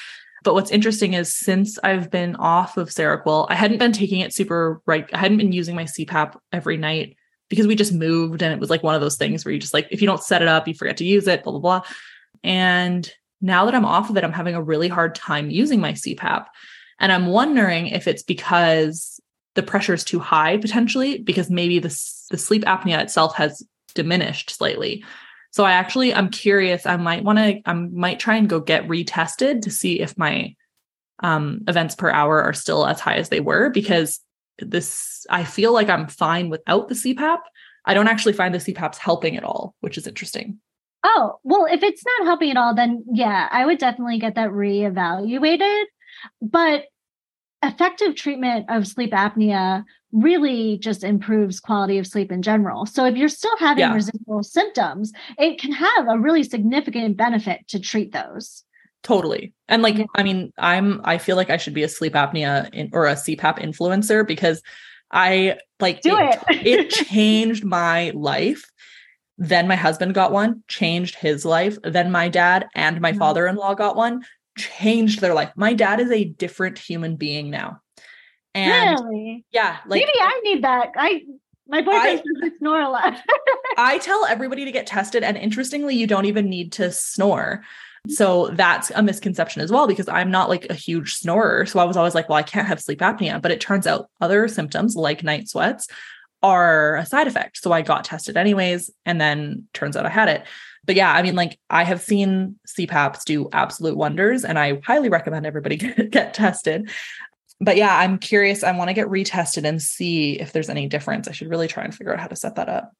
But what's interesting is since I've been off of Seroquel, I hadn't been taking it super right. I hadn't been using my CPAP every night because we just moved and it was like one of those things where you just like if you don't set it up, you forget to use it, blah blah blah. And now that I'm off of it, I'm having a really hard time using my CPAP. And I'm wondering if it's because the pressure is too high potentially, because maybe the, the sleep apnea itself has diminished slightly. So I actually I'm curious. I might want to I might try and go get retested to see if my um, events per hour are still as high as they were because this I feel like I'm fine without the CPAP. I don't actually find the CPAPs helping at all, which is interesting. Oh, well, if it's not helping at all, then yeah, I would definitely get that reevaluated. But effective treatment of sleep apnea really just improves quality of sleep in general. So if you're still having yeah. residual symptoms, it can have a really significant benefit to treat those. Totally. And like, I mean, I'm, I feel like I should be a sleep apnea in, or a CPAP influencer because I like do it. It, it changed my life. Then my husband got one, changed his life. Then my dad and my mm-hmm. father in law got one, changed their life. My dad is a different human being now. And really? yeah, like maybe I need that. I my boyfriend I, snore a lot. I tell everybody to get tested, and interestingly, you don't even need to snore. So that's a misconception as well because I'm not like a huge snorer. So I was always like, well, I can't have sleep apnea. But it turns out other symptoms like night sweats are a side effect. So I got tested anyways. And then turns out I had it but yeah, I mean, like I have seen CPAPs do absolute wonders, and I highly recommend everybody get, get tested. But yeah, I'm curious. I want to get retested and see if there's any difference. I should really try and figure out how to set that up.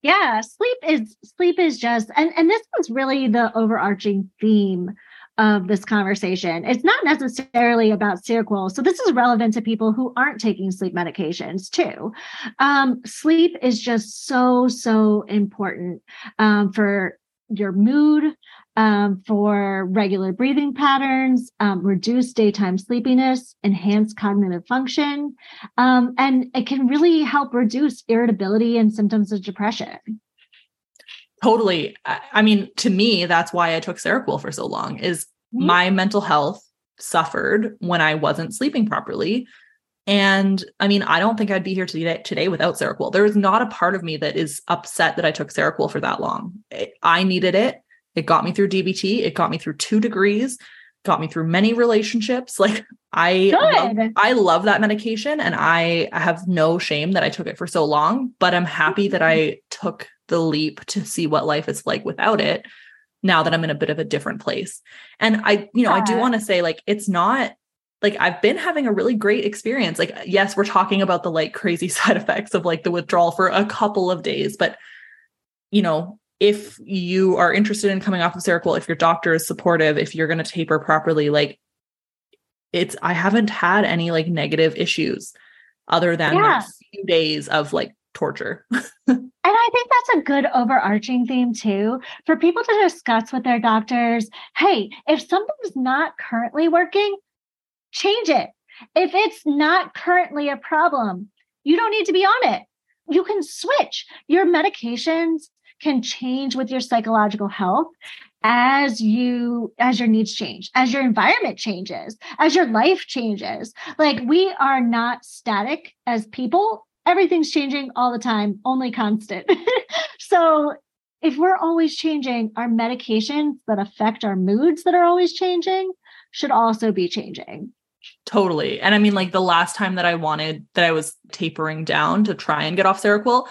Yeah, sleep is sleep is just and and this was really the overarching theme of this conversation. It's not necessarily about Seroquel. So this is relevant to people who aren't taking sleep medications too. Um, sleep is just so, so important um, for your mood, um, for regular breathing patterns, um, reduce daytime sleepiness, enhance cognitive function, um, and it can really help reduce irritability and symptoms of depression. Totally. I mean, to me, that's why I took Seroquel for so long is mm-hmm. my mental health suffered when I wasn't sleeping properly. And I mean, I don't think I'd be here today, today without Seroquel. There is not a part of me that is upset that I took Seroquel for that long. It, I needed it. It got me through DBT. It got me through two degrees, got me through many relationships. Like I, love, I love that medication and I have no shame that I took it for so long, but I'm happy that I took the leap to see what life is like without it now that I'm in a bit of a different place. And I, you know, yeah. I do want to say like it's not like I've been having a really great experience. Like yes, we're talking about the like crazy side effects of like the withdrawal for a couple of days, but you know, if you are interested in coming off of Seroquel, if your doctor is supportive, if you're going to taper properly, like it's I haven't had any like negative issues other than yeah. a few days of like torture. and I think that's a good overarching theme too for people to discuss with their doctors. Hey, if something's not currently working, change it. If it's not currently a problem, you don't need to be on it. You can switch. Your medications can change with your psychological health as you as your needs change as your environment changes as your life changes like we are not static as people everything's changing all the time, only constant. so if we're always changing, our medications that affect our moods that are always changing should also be changing. Totally. And I mean, like the last time that I wanted that I was tapering down to try and get off Seroquel,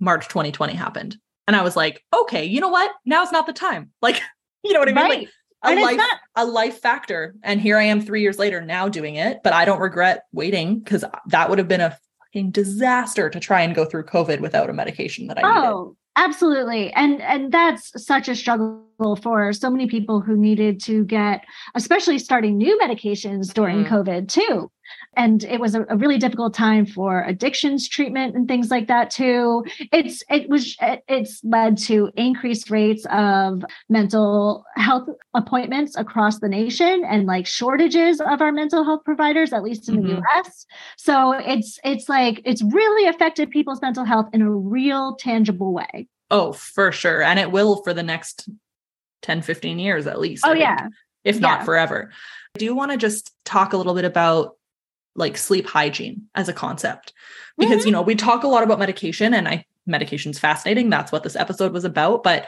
March 2020 happened. And I was like, okay, you know what? Now's not the time. Like, you know what I mean? Right. Like a And life not- a life factor. And here I am 3 years later now doing it, but I don't regret waiting cuz that would have been a disaster to try and go through covid without a medication that I needed. Oh, absolutely. And and that's such a struggle for so many people who needed to get especially starting new medications during Mhm. COVID too. And it was a, a really difficult time for addictions treatment and things like that too. It's it was it- it's led to increased rates of mental health appointments across the nation and like shortages of our mental health providers at least in the Mhm. US. So it's it's like it's really affected people's mental health in a real tangible way. Oh, for sure. And it will for the next 10, 15 years at least. Oh I think, yeah. If not forever. I do want to just talk a little bit about like sleep hygiene as a concept. Because, Mm-hmm. you know, we talk a lot about medication and I medication's fascinating. That's what this episode was about. But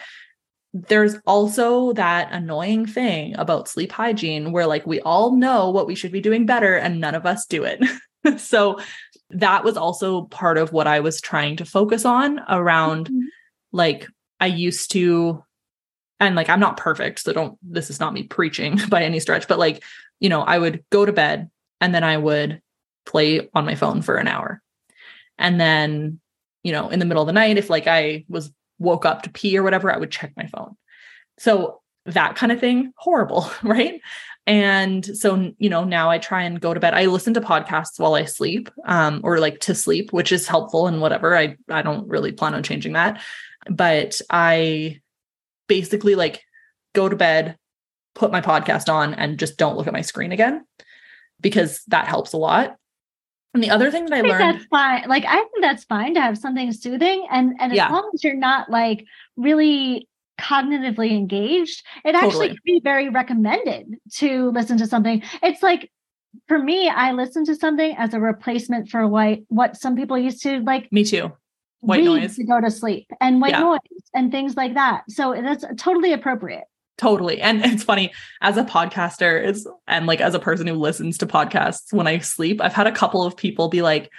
there's also that annoying thing about sleep hygiene where like we all know what we should be doing better and none of us do it. so that was also part of what I was trying to focus on around Mhm. like I used to and like I'm not perfect, so don't this is not me preaching by any stretch, but like, you know, I would go to bed and then I would play on my phone for an hour. And then, you know, in the middle of the night if like I was woke up to pee or whatever, I would check my phone. So that kind of thing, horrible, right? And so, you know, now I try and go to bed. I listen to podcasts while I sleep, um, or like to sleep, which is helpful and whatever. I I don't really plan on changing that. But I basically like go to bed, put my podcast on, and just don't look at my screen again because that helps a lot. And the other thing that I I learned, that's fine. Like I think that's fine to have something soothing and and as Yeah. long as you're not like really cognitively engaged, it actually can be very recommended to listen to something. It's like for me, I listen to something as a replacement for what what some people used to like me too. White noise. to go to sleep and white Yeah. noise and things like that. So that's totally appropriate. Totally. And it's funny as a podcaster is and like as a person who listens to podcasts when I sleep, I've had a couple of people be like,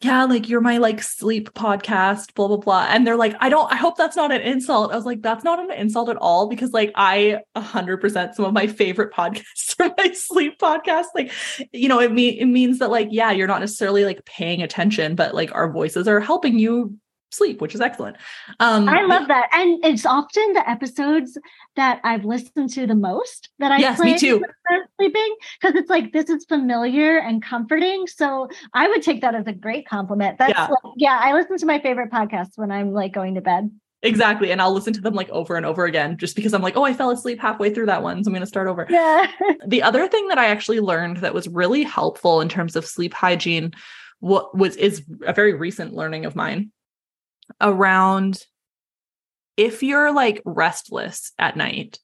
yeah, like you're my like sleep podcast, blah, blah, blah. And they're like, I don't, I hope that's not an insult. I was like, that's not an insult at all because like I a hundred percent some of my favorite podcasts are my sleep podcasts. Like, you know, it mean it means that like, yeah, you're not necessarily like paying attention, but like our voices are helping you sleep, which is excellent. Um I love that. And it's often the episodes that I've listened to the most that I Yes, me play too. when I'm sleeping because it's like this is familiar and comforting. So I would take that as a great compliment. That's Yeah. like, yeah, I listen to my favorite podcasts when I'm like going to bed. Exactly. And I'll listen to them like over and over again just because I'm like, oh, I fell asleep halfway through that one. So I'm going to start over. Yeah. The other thing that I actually learned that was really helpful in terms of sleep hygiene what was is a very recent learning of mine around if you're like restless at night,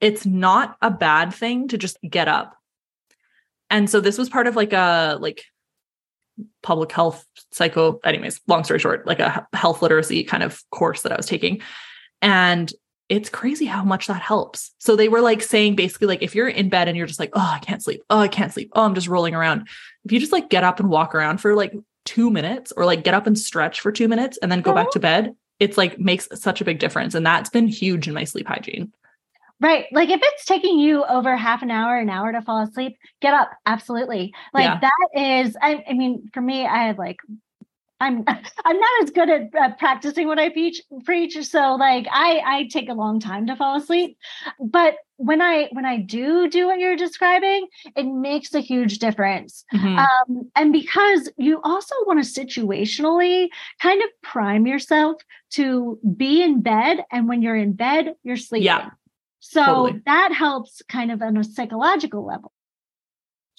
it's not a bad thing to just get up. And so this was part of like a like public health psycho anyways, long story short, like a health literacy kind of course that I was taking. And it's crazy how much that helps. So they were like saying basically like if you're in bed and you're just like, "Oh, I can't sleep. Oh, I can't sleep. Oh, I'm just rolling around." If you just like get up and walk around for like 2 minutes or like get up and stretch for 2 minutes and then go back to bed, it's like makes such a big difference and that's been huge in my sleep hygiene. Right. Like if it's taking you over half an hour, an hour to fall asleep, get up. Absolutely. Like Yeah. that is, I, I mean, for me, I had like, I'm I'm not as good at uh, practicing what I preach preach so like I I take a long time to fall asleep but when I when I do do what you're describing it makes a huge difference Mhm. um, and because you also want to situationally kind of prime yourself to be in bed and when you're in bed you're sleeping Yeah. so Totally. that helps kind of on a psychological level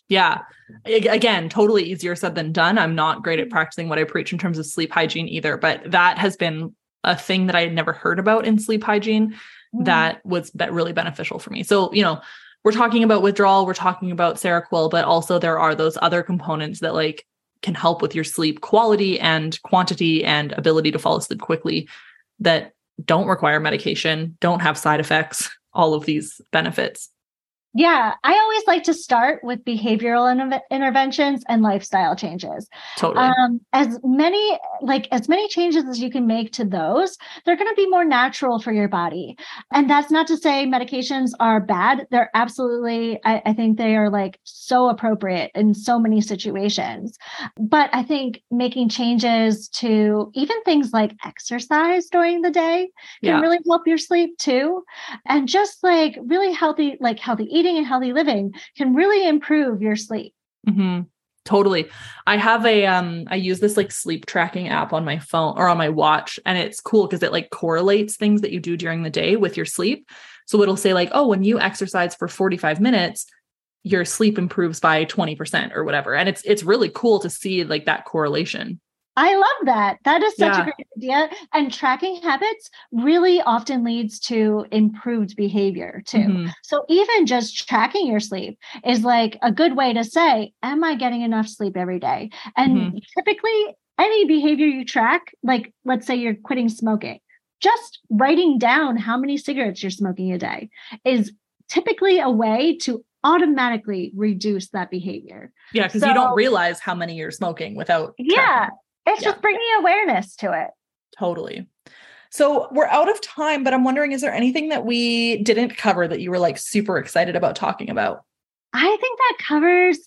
Yeah. Again, totally easier said than done. I'm not great at practicing what I preach in terms of sleep hygiene either, but that has been a thing that I had never heard about in sleep hygiene Mm-hmm. that was be- really beneficial for me. So, you know, we're talking about withdrawal, we're talking about Seroquel, but also there are those other components that like can help with your sleep quality and quantity and ability to fall asleep quickly that don't require medication, don't have side effects, all of these benefits. Yeah, I always like to start with behavioral in- interventions and lifestyle changes. Totally. Um, as many like as many changes as you can make to those, they're going to be more natural for your body. And that's not to say medications are bad. They're absolutely, I, I think they are like so appropriate in so many situations. But I think making changes to even things like exercise during the day can Yeah. really help your sleep too. And just like really healthy, like healthy eating and healthy living can really improve your sleep. hmm Totally. I have a um I use this like sleep tracking app on my phone or on my watch and it's cool because it like correlates things that you do during the day with your sleep. So it'll say like, "Oh, when you exercise for 45 minutes, your sleep improves by 20% or whatever." And it's it's really cool to see like that correlation. I love that. That is such Yeah. a great idea. And tracking habits really often leads to improved behavior too. Mhm. So even just tracking your sleep is like a good way to say, Am I getting enough sleep every day? And Mhm. typically, any behavior you track, like let's say you're quitting smoking, just writing down how many cigarettes you're smoking a day is typically a way to automatically reduce that behavior. Yeah, because you don't realize how many you're smoking without Yeah. tracking. It's Yeah. just bringing awareness to it. Totally. So we're out of time, but I'm wondering is there anything that we didn't cover that you were like super excited about talking about? I think that covers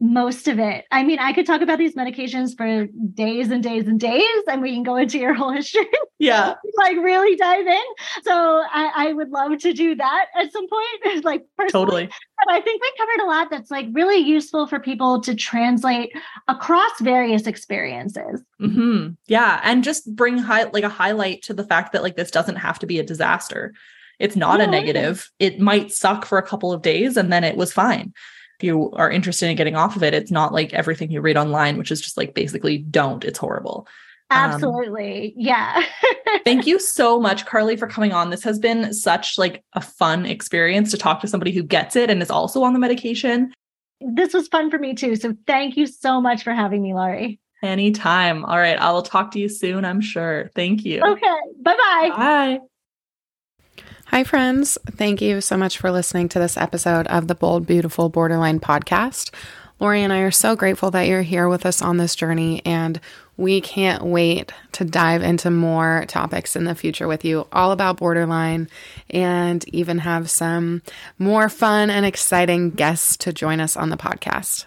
most of it. I mean, I could talk about these medications for days and days and days, and we can go into your whole history, Yeah. like really dive in. So I, I would love to do that at some point, like personally. Totally. But I think we covered a lot that's like really useful for people to translate across various experiences. hmm Yeah, and just bring high like a highlight to the fact that like this doesn't have to be a disaster. It's not No, a negative. It might suck for a couple of days and then it was fine. If you are interested in getting off of it, it's not like everything you read online, which is just like basically don't. It's horrible. Um, Absolutely. yeah. Thank you so much, Carly, for coming on. This has been such like a fun experience to talk to somebody who gets it and is also on the medication. this was fun for me too. So thank you so much for having me, Laurie. Anytime. All right. I will talk to you soon, I'm sure. Thank you. Okay. Bye-bye. Bye. Hi, friends. Thank you so much for listening to this episode of the Bold, Beautiful Borderline podcast. Laurie and I are so grateful that you're here with us on this journey, and we can't wait to dive into more topics in the future with you, all about borderline, and even have some more fun and exciting guests to join us on the podcast.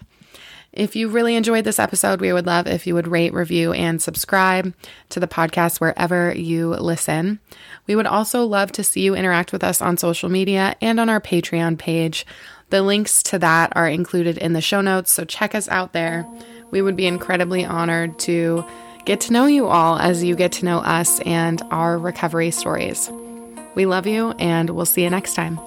If you really enjoyed this episode, we would love if you would rate, review, and subscribe to the podcast wherever you listen. We would also love to see you interact with us on social media and on our Patreon page. The links to that are included in the show notes, so check us out there. We would be incredibly honored to get to know you all as you get to know us and our recovery stories. We love you, and we'll see you next time.